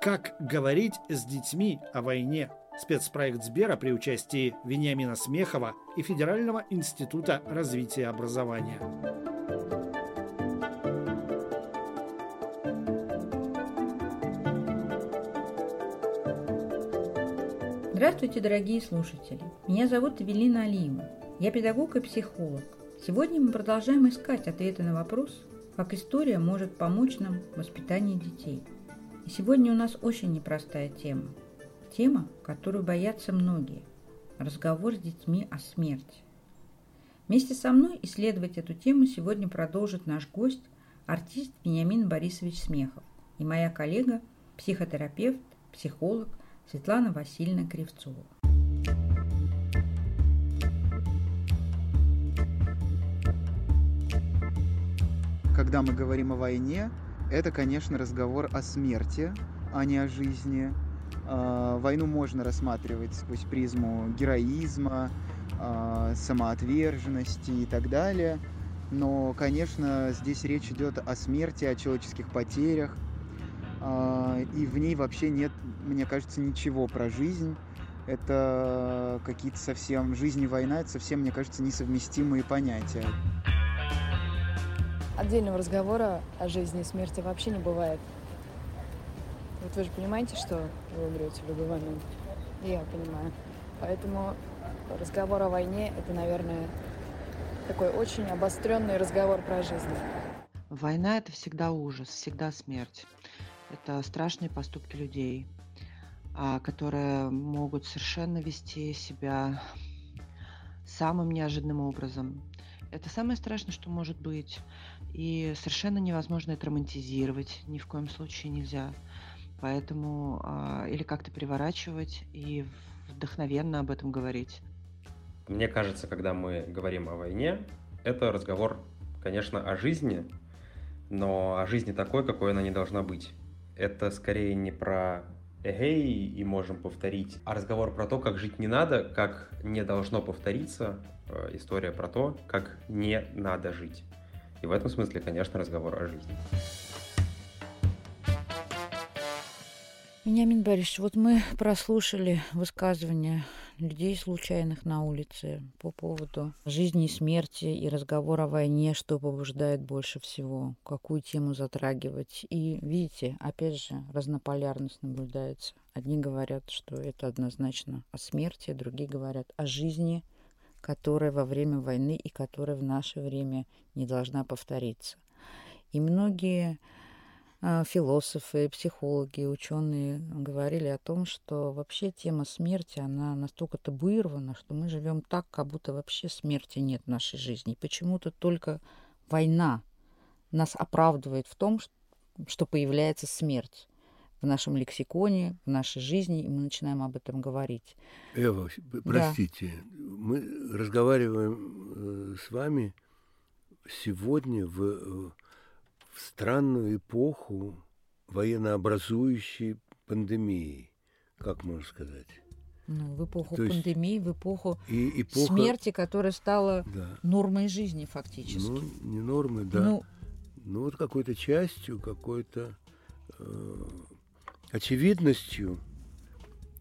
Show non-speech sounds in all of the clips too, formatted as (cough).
Как говорить с детьми о войне? Спецпроект Сбера при участии Вениамина Смехова и Федерального института развития образования. Здравствуйте, дорогие слушатели! Меня зовут Эвелина Алиева. Я педагог и психолог. Сегодня мы продолжаем искать ответы на вопрос, как история может помочь нам в воспитании детей. Сегодня у нас очень непростая тема. Тема, которую боятся многие. Разговор с детьми о смерти. Вместе со мной исследовать эту тему сегодня продолжит наш гость, артист Вениамин Борисович Смехов и моя коллега, психотерапевт, психолог Светлана Васильевна Кривцова. Когда мы говорим о войне, это, конечно, разговор о смерти, а не о жизни. А, войну можно рассматривать сквозь призму героизма, а, самоотверженности и так далее. Но, конечно, здесь речь идет о смерти, о человеческих потерях, а, и в ней вообще нет, мне кажется, ничего про жизнь. Это какие-то совсем... Жизнь и война — это совсем, мне кажется, несовместимые понятия. Отдельного разговора о жизни и смерти вообще не бывает. Вот вы же понимаете, что вы умрете в любой момент. Я понимаю. Поэтому разговор о войне — это, наверное, такой очень обостренный разговор про жизнь. Война – это всегда ужас, всегда смерть. Это страшные поступки людей, а, которые могут совершенно вести себя самым неожиданным образом. Это самое страшное, что может быть. И совершенно невозможно это романтизировать, ни в коем случае нельзя. Поэтому а, или как-то переворачивать и вдохновенно об этом говорить. Мне кажется, когда мы говорим о войне, это разговор, конечно, о жизни, но о жизни такой, какой она не должна быть это скорее не про эгей и можем повторить, а разговор про то, как жить не надо, как не должно повториться, э, история про то, как не надо жить. И в этом смысле, конечно, разговор о жизни. Вениамин Борисович, вот мы прослушали высказывания людей случайных на улице по поводу жизни и смерти и разговора о войне, что побуждает больше всего, какую тему затрагивать. И видите, опять же, разнополярность наблюдается. Одни говорят, что это однозначно о смерти, другие говорят о жизни, которая во время войны и которая в наше время не должна повториться. И многие а, философы, психологи, ученые говорили о том, что вообще тема смерти, она настолько табуирована, что мы живем так, как будто вообще смерти нет в нашей жизни. Почему-то только война нас оправдывает в том, что появляется смерть в нашем лексиконе, в нашей жизни, и мы начинаем об этом говорить. Эва, простите, да. мы разговариваем э, с вами сегодня в в странную эпоху военнообразующей пандемии, как можно сказать. Ну, в эпоху То пандемии, в эпоху и эпоха... смерти, которая стала да. нормой жизни фактически. Ну, не нормой, да. Ну, ну вот какой-то частью, какой-то э, очевидностью,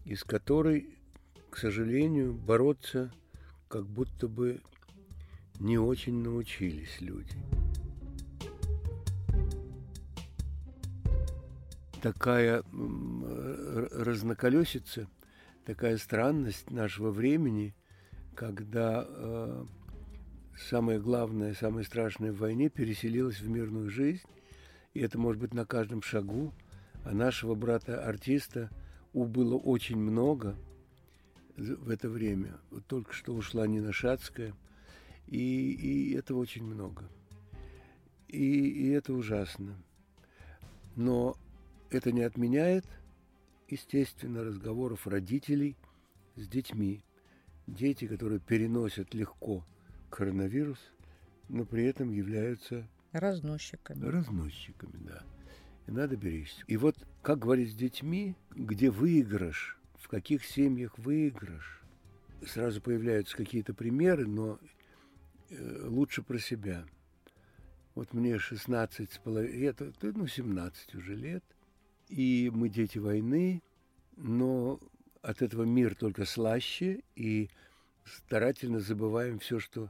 из которой, к сожалению, бороться как будто бы не очень научились люди. такая разноколесица, такая странность нашего времени, когда э, самое главное, самое страшное в войне переселилось в мирную жизнь, и это может быть на каждом шагу, а нашего брата-артиста убыло очень много в это время. Вот только что ушла Нина Шацкая, и, и этого очень много. И, и это ужасно. Но это не отменяет, естественно, разговоров родителей с детьми. Дети, которые переносят легко коронавирус, но при этом являются разносчиками. Разносчиками, да. И надо беречься. И вот, как говорить с детьми, где выигрыш, в каких семьях выигрыш, сразу появляются какие-то примеры, но э, лучше про себя. Вот мне 16 с половиной, это, ну, 17 уже лет – и мы дети войны, но от этого мир только слаще, и старательно забываем все, что...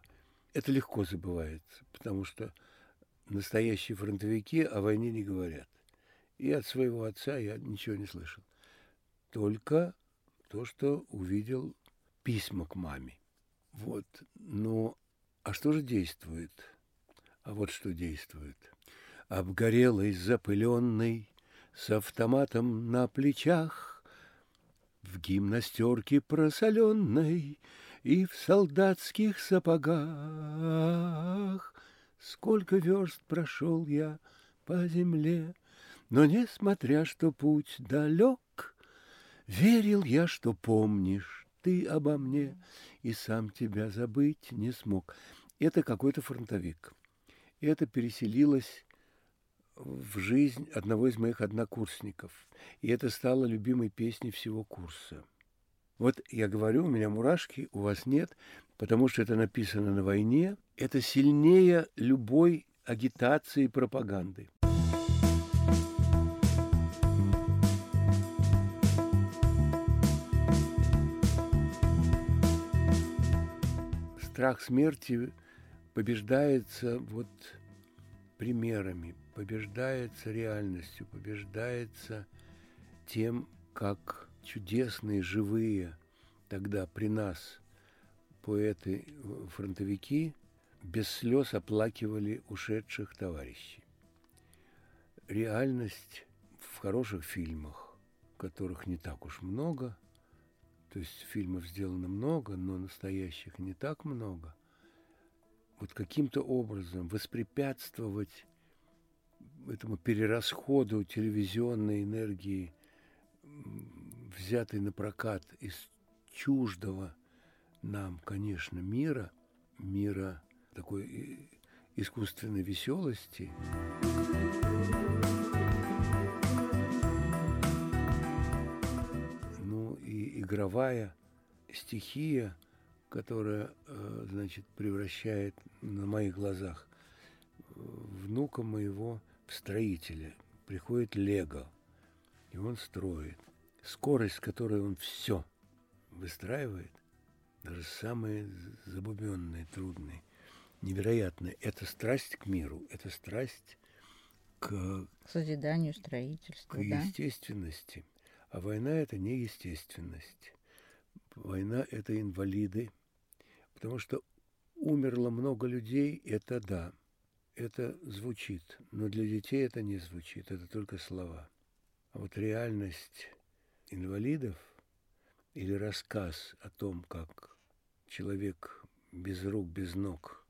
Это легко забывается, потому что настоящие фронтовики о войне не говорят. И от своего отца я ничего не слышал. Только то, что увидел письма к маме. Вот. Но а что же действует? А вот что действует. Обгорелый, запыленный, с автоматом на плечах, в гимнастерке просоленной и в солдатских сапогах. Сколько верст прошел я по земле, но, несмотря что путь далек, Верил я, что помнишь ты обо мне, и сам тебя забыть не смог. Это какой-то фронтовик. Это переселилось в жизнь одного из моих однокурсников. И это стало любимой песней всего курса. Вот я говорю, у меня мурашки, у вас нет, потому что это написано на войне. Это сильнее любой агитации и пропаганды. Страх смерти побеждается вот примерами, побеждается реальностью, побеждается тем, как чудесные, живые тогда при нас поэты-фронтовики без слез оплакивали ушедших товарищей. Реальность в хороших фильмах, которых не так уж много, то есть фильмов сделано много, но настоящих не так много, вот каким-то образом воспрепятствовать этому перерасходу телевизионной энергии, взятой на прокат из чуждого нам, конечно, мира, мира такой искусственной веселости. Ну и игровая стихия – которая, э, значит, превращает на моих глазах внука моего в строителя. Приходит Лего, и он строит. Скорость, с которой он все выстраивает, даже самые забубенные, трудные, невероятные. Это страсть к миру, это страсть к... Созиданию, строительству, К да? естественности. А война – это не естественность. Война – это инвалиды, Потому что умерло много людей, это да, это звучит, но для детей это не звучит, это только слова. А вот реальность инвалидов или рассказ о том, как человек без рук, без ног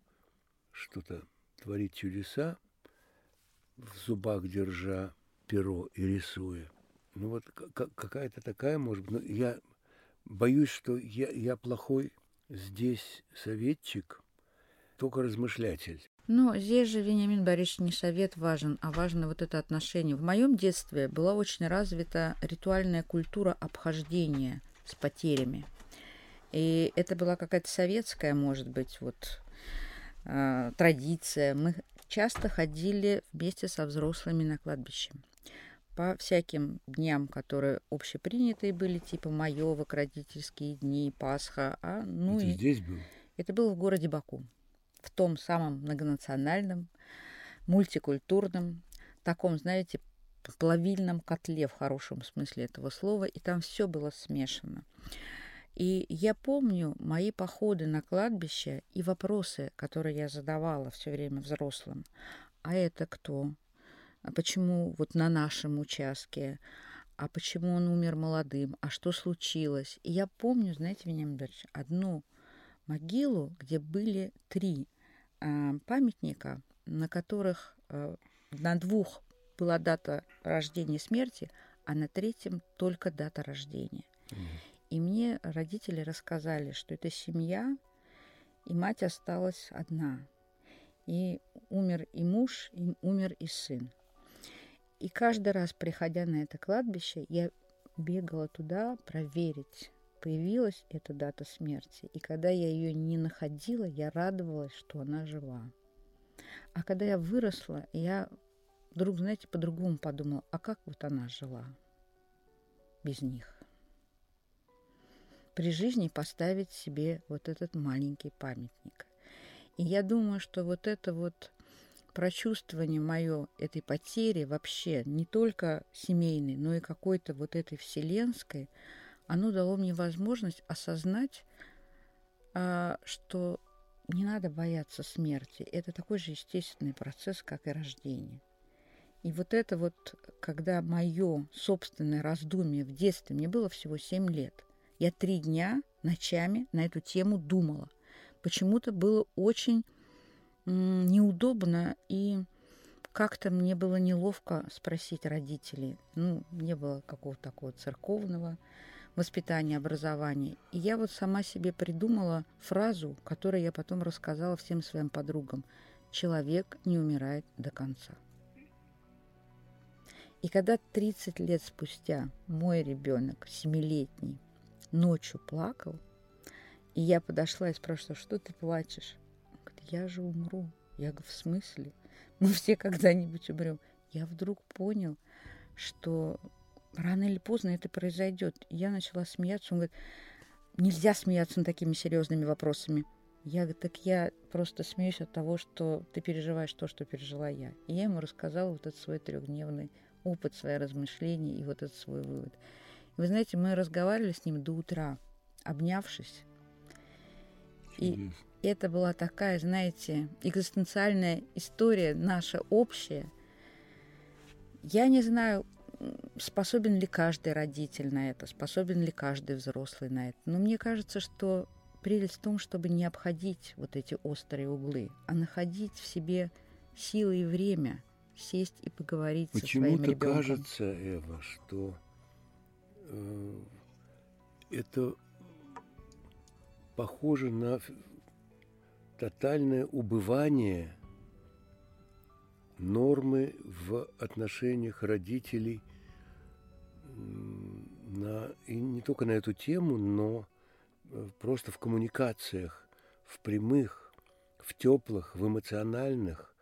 что-то творит чудеса, в зубах держа перо и рисуя. Ну вот какая-то такая, может быть, но я боюсь, что я, я плохой Здесь советчик, только размышлятель. Но здесь же, Вениамин Борисович, не совет важен, а важно вот это отношение. В моем детстве была очень развита ритуальная культура обхождения с потерями. И это была какая-то советская, может быть, вот э, традиция. Мы часто ходили вместе со взрослыми на кладбище по всяким дням, которые общепринятые были, типа Маевок, родительские дни, Пасха. А, ну Это и... здесь был? Это было в городе Баку, в том самом многонациональном, мультикультурном, таком, знаете, плавильном котле в хорошем смысле этого слова, и там все было смешано. И я помню мои походы на кладбище и вопросы, которые я задавала все время взрослым. А это кто? А почему вот на нашем участке, а почему он умер молодым, а что случилось. И я помню, знаете, Вениамин Ильич, одну могилу, где были три э, памятника, на которых э, на двух была дата рождения и смерти, а на третьем только дата рождения. Mm. И мне родители рассказали, что это семья, и мать осталась одна. И умер и муж, и умер и сын. И каждый раз, приходя на это кладбище, я бегала туда проверить, появилась эта дата смерти. И когда я ее не находила, я радовалась, что она жива. А когда я выросла, я вдруг, знаете, по-другому подумала, а как вот она жила без них? При жизни поставить себе вот этот маленький памятник. И я думаю, что вот это вот прочувствование мое этой потери вообще не только семейной, но и какой-то вот этой вселенской, оно дало мне возможность осознать, а, что не надо бояться смерти. Это такой же естественный процесс, как и рождение. И вот это вот, когда мое собственное раздумие в детстве, мне было всего 7 лет, я три дня ночами на эту тему думала. Почему-то было очень неудобно и как-то мне было неловко спросить родителей. Ну, не было какого-то такого церковного воспитания, образования. И я вот сама себе придумала фразу, которую я потом рассказала всем своим подругам. Человек не умирает до конца. И когда 30 лет спустя мой ребенок, семилетний, ночью плакал, и я подошла и спрашивала, что ты плачешь? Я же умру. Я говорю, в смысле? Мы все когда-нибудь умрем. Я вдруг понял, что рано или поздно это произойдет. я начала смеяться. Он говорит, нельзя смеяться над такими серьезными вопросами. Я говорю, так я просто смеюсь от того, что ты переживаешь то, что пережила я. И я ему рассказала вот этот свой трехдневный опыт, свои размышления и вот этот свой вывод. И вы знаете, мы разговаривали с ним до утра, обнявшись. И это была такая, знаете, экзистенциальная история наша общая. Я не знаю, способен ли каждый родитель на это, способен ли каждый взрослый на это. Но мне кажется, что прелесть в том, чтобы не обходить вот эти острые углы, а находить в себе силы и время сесть и поговорить Почему со своим ребенком. Почему-то кажется, Эва, что э, это похоже на тотальное убывание нормы в отношениях родителей на, и не только на эту тему, но э, просто в коммуникациях, в прямых, в теплых, в эмоциональных.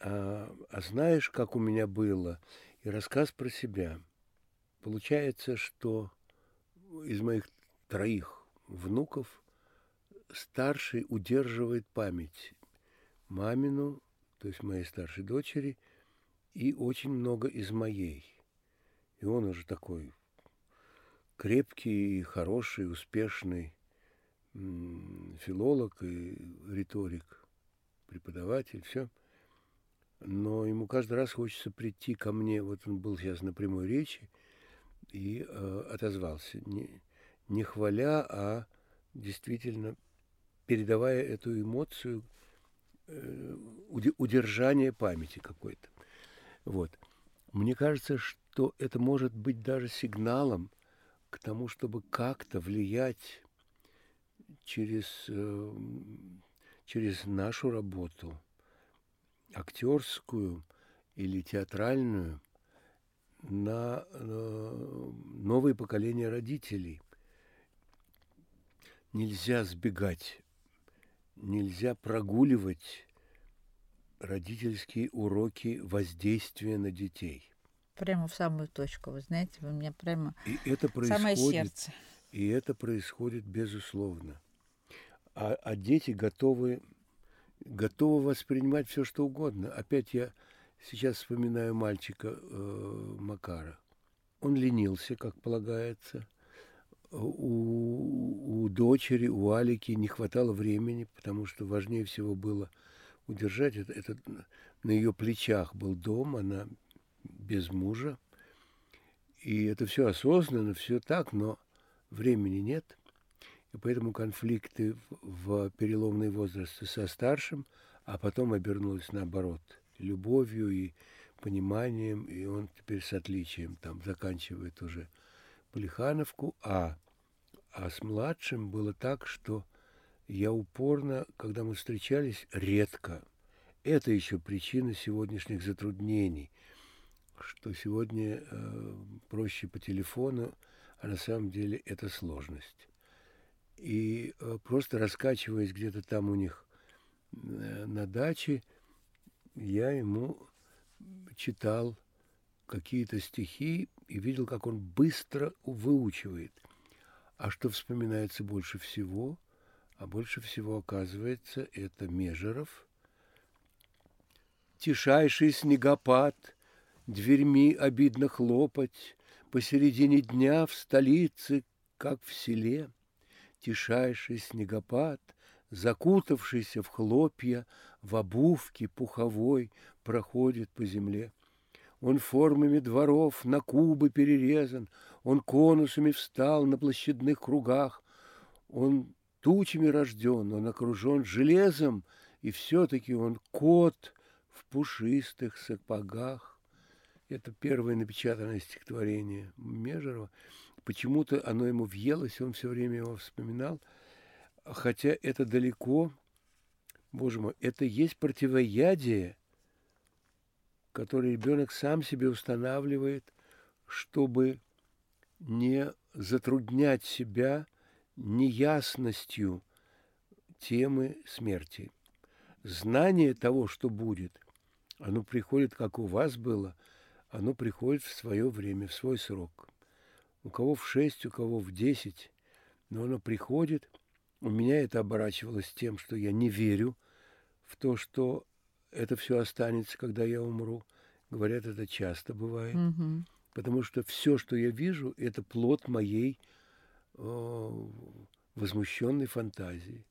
А, а знаешь, как у меня было? И рассказ про себя. Получается, что из моих троих внуков старший удерживает память мамину, то есть моей старшей дочери, и очень много из моей. И он уже такой крепкий, хороший, успешный филолог и риторик, преподаватель, все. Но ему каждый раз хочется прийти ко мне, вот он был сейчас на прямой речи, и э, отозвался, не, не хваля, а действительно передавая эту эмоцию э, удержания памяти какой-то. Вот. Мне кажется, что это может быть даже сигналом к тому, чтобы как-то влиять через, э, через нашу работу, актерскую или театральную, на э, новые поколения родителей. Нельзя сбегать нельзя прогуливать родительские уроки воздействия на детей. Прямо в самую точку, вы знаете, вы меня прямо и это происходит, самое сердце. И это происходит безусловно. А, а дети готовы, готовы воспринимать все, что угодно. Опять я сейчас вспоминаю мальчика э, Макара. Он ленился, как полагается – у, у дочери, у Алики не хватало времени, потому что важнее всего было удержать это, это на ее плечах был дом, она без мужа. И это все осознанно, все так, но времени нет. И поэтому конфликты в переломный возраст со старшим, а потом обернулись наоборот, любовью и пониманием, и он теперь с отличием там заканчивает уже Плехановку, а, а с младшим было так, что я упорно, когда мы встречались, редко. Это еще причина сегодняшних затруднений, что сегодня э, проще по телефону, а на самом деле это сложность. И э, просто раскачиваясь где-то там у них э, на даче, я ему читал какие-то стихи и видел, как он быстро выучивает. А что вспоминается больше всего? А больше всего, оказывается, это Межеров. Тишайший снегопад, дверьми обидно хлопать, Посередине дня в столице, как в селе, Тишайший снегопад, закутавшийся в хлопья, В обувке пуховой проходит по земле. Он формами дворов на кубы перерезан, Он конусами встал на площадных кругах, Он тучами рожден, он окружен железом, И все-таки он кот в пушистых сапогах. Это первое напечатанное стихотворение Межерова. Почему-то оно ему въелось, он все время его вспоминал. Хотя это далеко, боже мой, это есть противоядие – который ребенок сам себе устанавливает, чтобы не затруднять себя неясностью темы смерти. Знание того, что будет, оно приходит, как у вас было, оно приходит в свое время, в свой срок. У кого в шесть, у кого в десять, но оно приходит. У меня это оборачивалось тем, что я не верю в то, что это все останется, когда я умру. Говорят, это часто бывает. Угу. Потому что все, что я вижу, это плод моей э, возмущенной фантазии.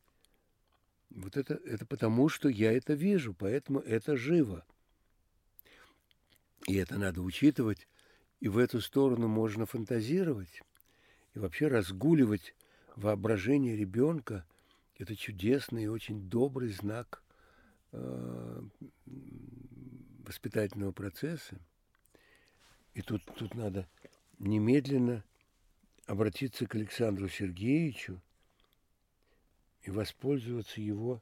Вот это, это потому, что я это вижу, поэтому это живо. И это надо учитывать, и в эту сторону можно фантазировать, и вообще разгуливать воображение ребенка. Это чудесный и очень добрый знак воспитательного процесса. И тут, тут надо немедленно обратиться к Александру Сергеевичу и воспользоваться его.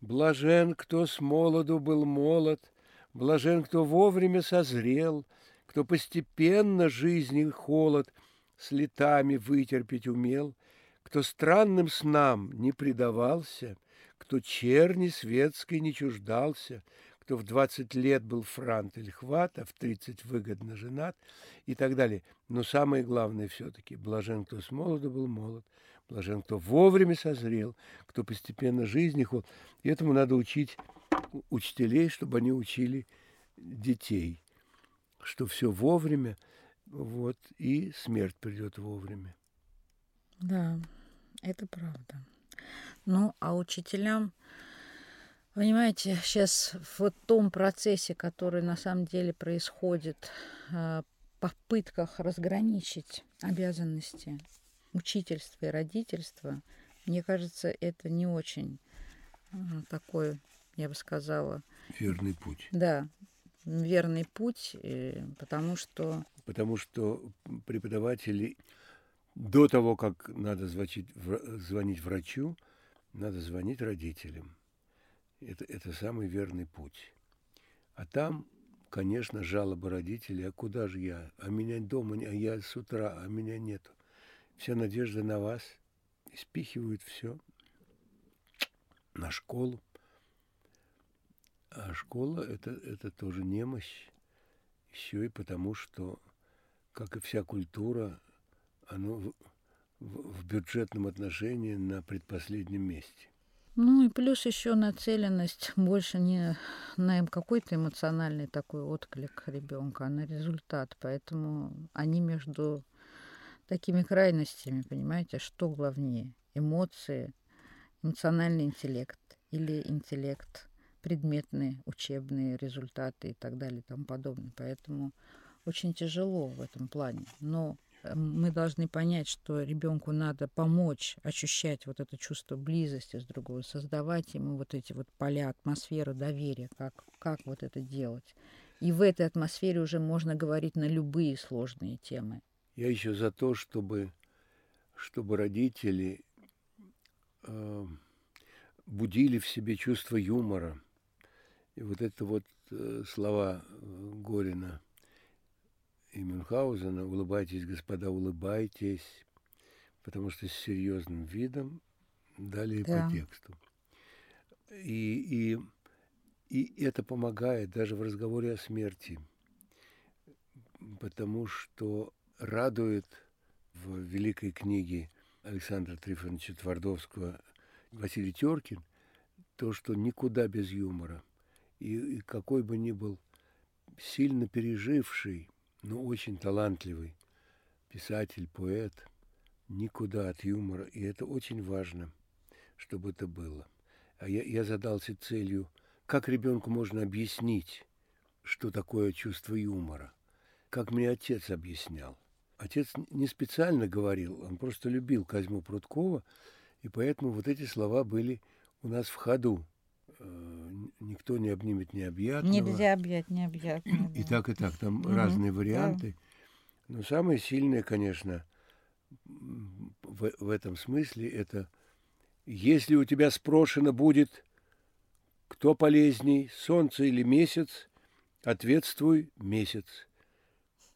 Блажен, кто с молоду был молод, блажен, кто вовремя созрел, кто постепенно жизни холод с летами вытерпеть умел, кто странным снам не предавался — кто черни светской не чуждался, кто в 20 лет был франт или хват, а в 30 выгодно женат и так далее. Но самое главное все-таки, блажен, кто с молоду был молод, блажен, кто вовремя созрел, кто постепенно жизни ход. И этому надо учить учителей, чтобы они учили детей, что все вовремя, вот, и смерть придет вовремя. Да, это правда. Ну, а учителям, понимаете, сейчас в том процессе, который на самом деле происходит, э, попытках разграничить обязанности учительства и родительства, мне кажется, это не очень э, такой, я бы сказала... Верный путь. Да, верный путь, потому что... Потому что преподаватели до того, как надо звонить, звонить врачу, надо звонить родителям. Это, это самый верный путь. А там, конечно, жалобы родителей, а куда же я? А меня дома, а я с утра, а меня нету. Вся надежда на вас. И спихивают все на школу. А школа это, это тоже немощь. Еще и потому, что, как и вся культура, оно в, бюджетном отношении на предпоследнем месте. Ну и плюс еще нацеленность больше не на какой-то эмоциональный такой отклик ребенка, а на результат. Поэтому они между такими крайностями, понимаете, что главнее? Эмоции, эмоциональный интеллект или интеллект, предметные учебные результаты и так далее и тому подобное. Поэтому очень тяжело в этом плане. Но мы должны понять, что ребенку надо помочь ощущать вот это чувство близости с другой, создавать ему вот эти вот поля, атмосферу доверия, как, как вот это делать. И в этой атмосфере уже можно говорить на любые сложные темы. Я еще за то, чтобы, чтобы родители э, будили в себе чувство юмора. И вот это вот э, слова э, Горина – и Мюнхгаузена «Улыбайтесь, господа, улыбайтесь», потому что с серьезным видом далее да. по тексту. И, и, И это помогает даже в разговоре о смерти, потому что радует в великой книге Александра Трифоновича Твардовского Василий Теркин то, что никуда без юмора. И, и какой бы ни был сильно переживший, но очень талантливый писатель, поэт, никуда от юмора. И это очень важно, чтобы это было. А я, я задался целью, как ребенку можно объяснить, что такое чувство юмора. Как мне отец объяснял. Отец не специально говорил, он просто любил Козьму Прудкова, и поэтому вот эти слова были у нас в ходу. Никто не обнимет необъятного. Нельзя объять необъятного. И так, и так. Там угу, разные варианты. Да. Но самое сильное, конечно, в, в этом смысле это если у тебя спрошено будет, кто полезней, солнце или месяц, ответствуй месяц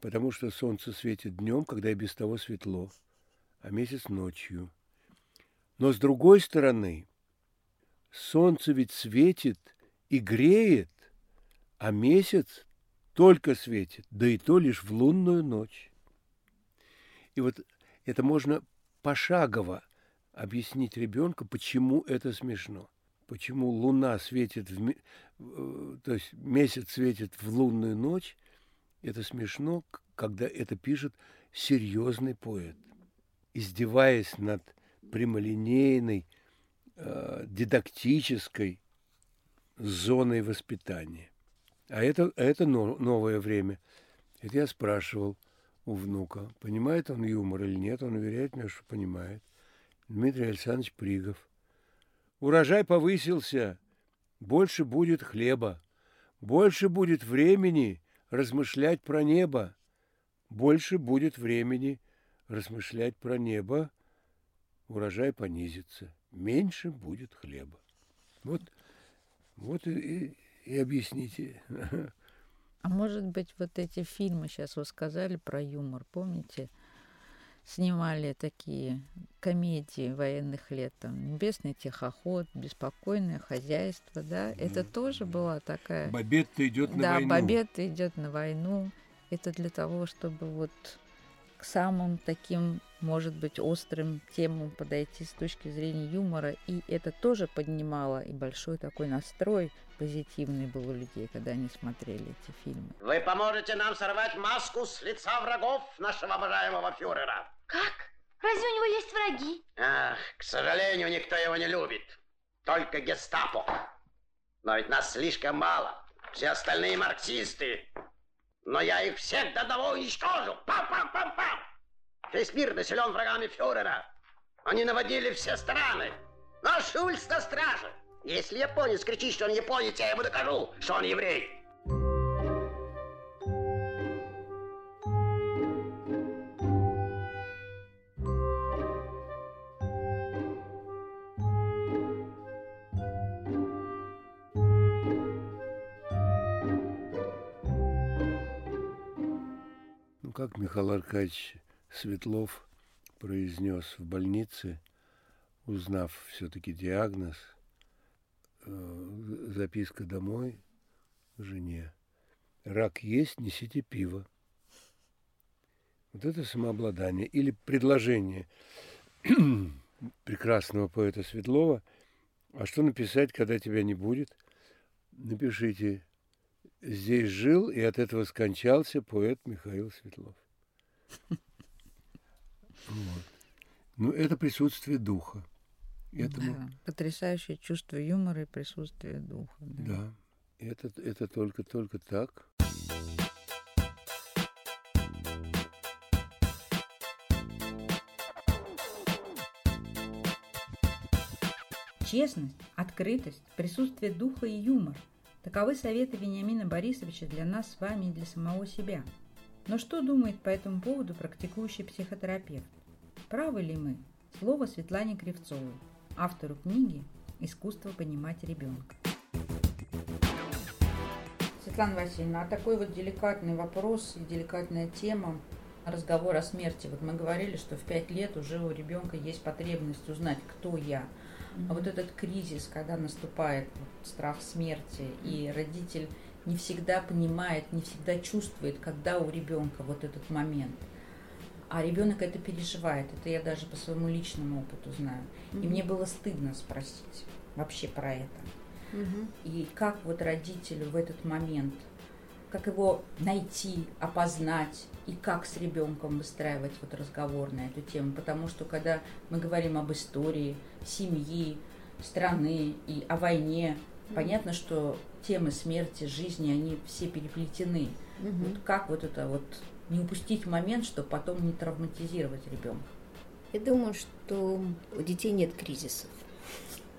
потому что солнце светит днем, когда и без того светло, а месяц ночью. Но с другой стороны, солнце ведь светит и греет, а месяц только светит, да и то лишь в лунную ночь. И вот это можно пошагово объяснить ребенку, почему это смешно. Почему луна светит, в, э, то есть месяц светит в лунную ночь, это смешно, когда это пишет серьезный поэт, издеваясь над прямолинейной, э, дидактической зоной воспитания. А это, это новое время. Это я спрашивал у внука, понимает он юмор или нет. Он уверяет меня, что понимает. Дмитрий Александрович Пригов. Урожай повысился, больше будет хлеба, больше будет времени размышлять про небо. Больше будет времени размышлять про небо, урожай понизится, меньше будет хлеба. Вот, вот и, и, и объясните. (laughs) А может быть, вот эти фильмы, сейчас вы сказали про юмор, помните? Снимали такие комедии военных лет, там «Небесный тихоход», «Беспокойное хозяйство», да? Это тоже была такая... Бабетта идет на да, войну. Да, Бабетта идет на войну. Это для того, чтобы вот к самым таким, может быть, острым темам подойти с точки зрения юмора. И это тоже поднимало и большой такой настрой позитивный был у людей, когда они смотрели эти фильмы. Вы поможете нам сорвать маску с лица врагов нашего обожаемого фюрера. Как? Разве у него есть враги? Ах, к сожалению, никто его не любит. Только гестапо. Но ведь нас слишком мало. Все остальные марксисты. Но я их всех до одного уничтожу. Пам-пам-пам-пам. Весь мир населен врагами фюрера. Они наводили все страны. Но Шульц на страже. Если японец кричит, что он японец, я ему докажу, что он еврей. как Михаил Аркадьевич Светлов произнес в больнице, узнав все-таки диагноз, э, записка домой жене. Рак есть, несите пиво. Вот это самообладание. Или предложение (clears throat) прекрасного поэта Светлова. А что написать, когда тебя не будет? Напишите здесь жил и от этого скончался поэт Михаил Светлов. Вот. Ну, это присутствие духа. Этому... Да, потрясающее чувство юмора и присутствие духа. Да, да. Это, это только, только так. Честность, открытость, присутствие духа и юмор – Таковы советы Вениамина Борисовича для нас с вами и для самого себя. Но что думает по этому поводу практикующий психотерапевт? Правы ли мы? Слово Светлане Кривцовой, автору книги «Искусство понимать ребенка». Светлана Васильевна, а такой вот деликатный вопрос и деликатная тема разговор о смерти. Вот мы говорили, что в пять лет уже у ребенка есть потребность узнать, кто я. А вот этот кризис, когда наступает вот, страх смерти, и родитель не всегда понимает, не всегда чувствует, когда у ребенка вот этот момент. А ребенок это переживает. Это я даже по своему личному опыту знаю. Mm-hmm. И мне было стыдно спросить вообще про это. Mm-hmm. И как вот родителю в этот момент, как его найти, опознать, и как с ребенком выстраивать вот разговор на эту тему. Потому что когда мы говорим об истории, семьи, страны и о войне, mm-hmm. понятно, что темы смерти, жизни, они все переплетены. Угу. Вот как вот это вот не упустить момент, чтобы потом не травматизировать ребенка? Я думаю, что у детей нет кризисов.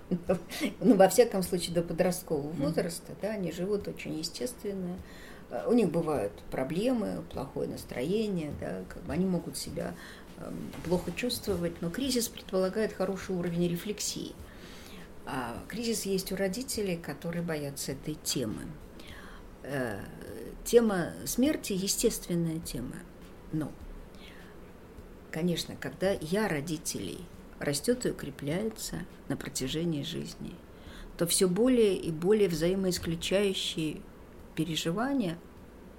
(laughs) Ну, во всяком случае, до подросткового возраста, да, они живут очень естественно. У них бывают проблемы, плохое настроение, да, как бы они могут себя эм, плохо чувствовать, но кризис предполагает хороший уровень рефлексии. А кризис есть у родителей, которые боятся этой темы. Э, тема смерти – естественная тема. Но, конечно, когда я родителей растет и укрепляется на протяжении жизни, то все более и более взаимоисключающие переживания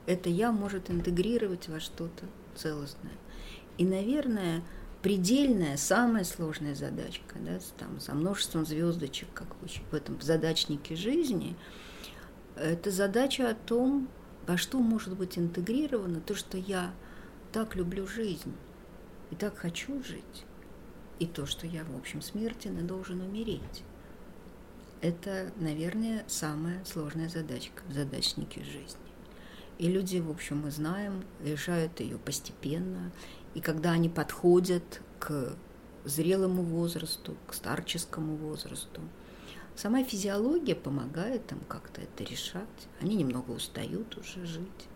это я может интегрировать во что-то целостное. И, наверное, предельная, самая сложная задачка, да, там, со множеством звездочек, как в этом задачнике жизни, это задача о том, во что может быть интегрировано то, что я так люблю жизнь и так хочу жить, и то, что я, в общем, смертен и должен умереть. Это, наверное, самая сложная задачка в задачнике жизни. И люди, в общем, мы знаем, решают ее постепенно, и когда они подходят к зрелому возрасту, к старческому возрасту, сама физиология помогает им как-то это решать. Они немного устают уже жить.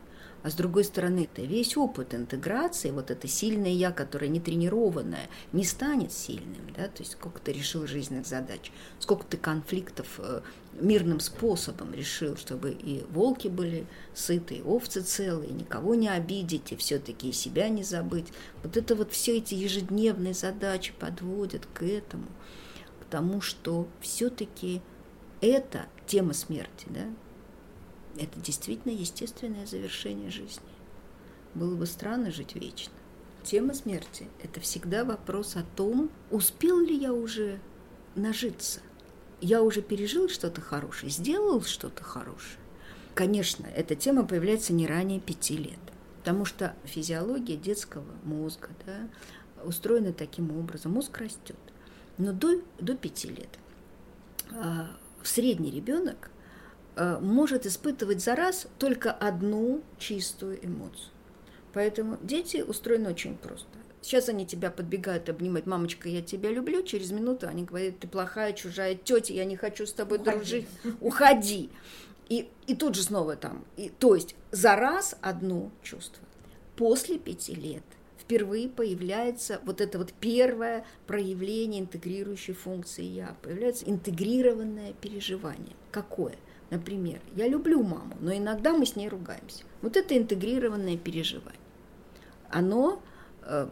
А с другой стороны, это весь опыт интеграции, вот это сильное я, которое не тренированное, не станет сильным. Да? То есть сколько ты решил жизненных задач, сколько ты конфликтов э, мирным способом решил, чтобы и волки были сыты, и овцы целые, никого не обидеть, и все-таки себя не забыть. Вот это вот все эти ежедневные задачи подводят к этому, потому что все-таки это тема смерти, да, это действительно естественное завершение жизни. Было бы странно жить вечно. Тема смерти – это всегда вопрос о том, успел ли я уже нажиться. Я уже пережил что-то хорошее, сделал что-то хорошее. Конечно, эта тема появляется не ранее пяти лет, потому что физиология детского мозга да, устроена таким образом. Мозг растет. Но до, до пяти лет а, средний ребенок Э, может испытывать за раз только одну чистую эмоцию. Поэтому дети устроены очень просто. Сейчас они тебя подбегают обнимать, мамочка, я тебя люблю. Через минуту они говорят, ты плохая, чужая тетя, я не хочу с тобой Уходи. дружить. Уходи. И, и тут же снова там. И, то есть за раз одно чувство. После пяти лет впервые появляется вот это вот первое проявление интегрирующей функции «я». Появляется интегрированное переживание. Какое? – Например, я люблю маму, но иногда мы с ней ругаемся. Вот это интегрированное переживание. Оно э,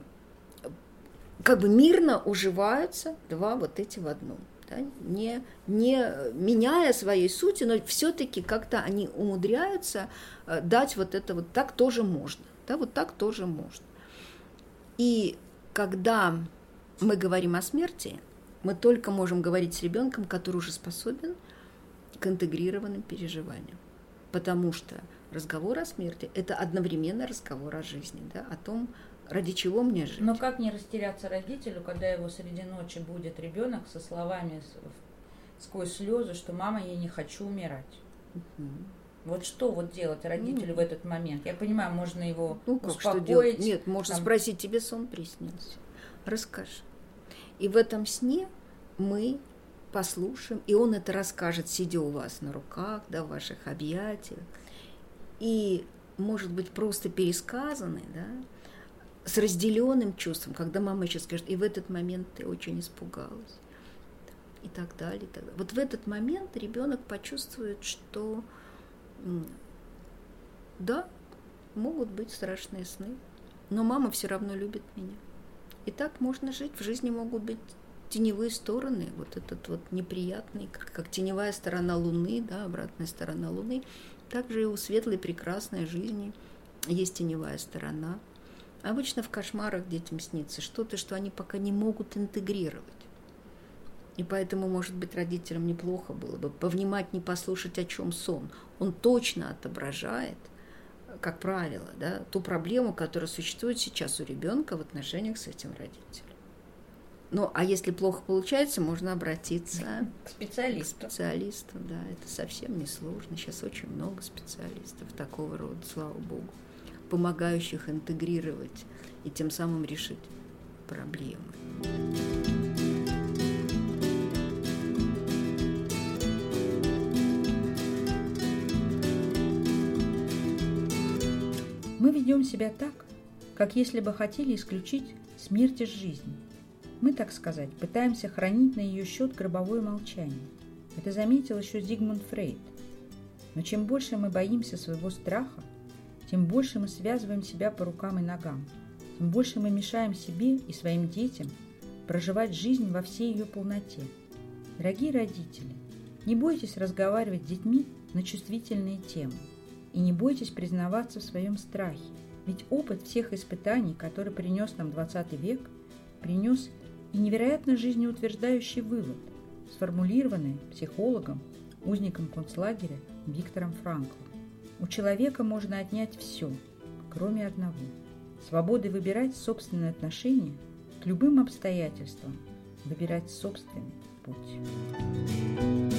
как бы мирно уживаются два вот эти в одном. Да? Не, не меняя своей сути, но все-таки как-то они умудряются э, дать вот это вот так тоже можно. Да, вот так тоже можно. И когда мы говорим о смерти, мы только можем говорить с ребенком, который уже способен – к интегрированным переживаниям. Потому что разговор о смерти – это одновременно разговор о жизни, да, о том, ради чего мне жить. Но как не растеряться родителю, когда его среди ночи будет ребенок со словами сквозь слезы, что мама, я не хочу умирать. Угу. Вот что вот делать родителю ну, в этот момент? Я понимаю, можно его ну, как успокоить. Что делать? Нет, можно там... спросить, тебе сон приснился. Расскажи. И в этом сне мы послушаем, и он это расскажет, сидя у вас на руках, да, в ваших объятиях. И, может быть, просто пересказанный, да, с разделенным чувством, когда мама еще скажет, и в этот момент ты очень испугалась, и так далее, и так далее. Вот в этот момент ребенок почувствует, что да, могут быть страшные сны, но мама все равно любит меня. И так можно жить, в жизни могут быть теневые стороны, вот этот вот неприятный, как, как теневая сторона Луны, да, обратная сторона Луны, также и у светлой прекрасной жизни есть теневая сторона. Обычно в кошмарах детям снится что-то, что они пока не могут интегрировать. И поэтому, может быть, родителям неплохо было бы повнимательнее послушать, о чем сон. Он точно отображает, как правило, да, ту проблему, которая существует сейчас у ребенка в отношениях с этим родителем. Ну, а если плохо получается, можно обратиться (laughs) к специалисту. К специалисту, да, это совсем не сложно. Сейчас очень много специалистов такого рода, слава богу, помогающих интегрировать и тем самым решить проблемы. Ведем себя так, как если бы хотели исключить смерть из жизни. Мы, так сказать, пытаемся хранить на ее счет гробовое молчание. Это заметил еще Зигмунд Фрейд. Но чем больше мы боимся своего страха, тем больше мы связываем себя по рукам и ногам, тем больше мы мешаем себе и своим детям проживать жизнь во всей ее полноте. Дорогие родители, не бойтесь разговаривать с детьми на чувствительные темы. И не бойтесь признаваться в своем страхе, ведь опыт всех испытаний, который принес нам 20 век, принес и невероятно жизнеутверждающий вывод, сформулированный психологом, узником концлагеря Виктором Франклом. У человека можно отнять все, кроме одного – свободы выбирать собственные отношения к любым обстоятельствам, выбирать собственный путь.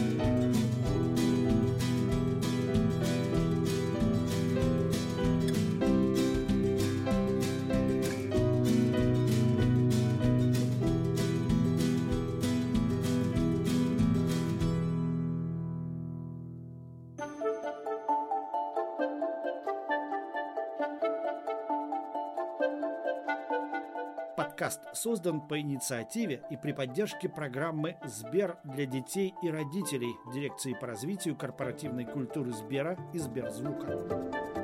Создан по инициативе и при поддержке программы «Сбер для детей и родителей» Дирекции по развитию корпоративной культуры Сбера и Сберзвука.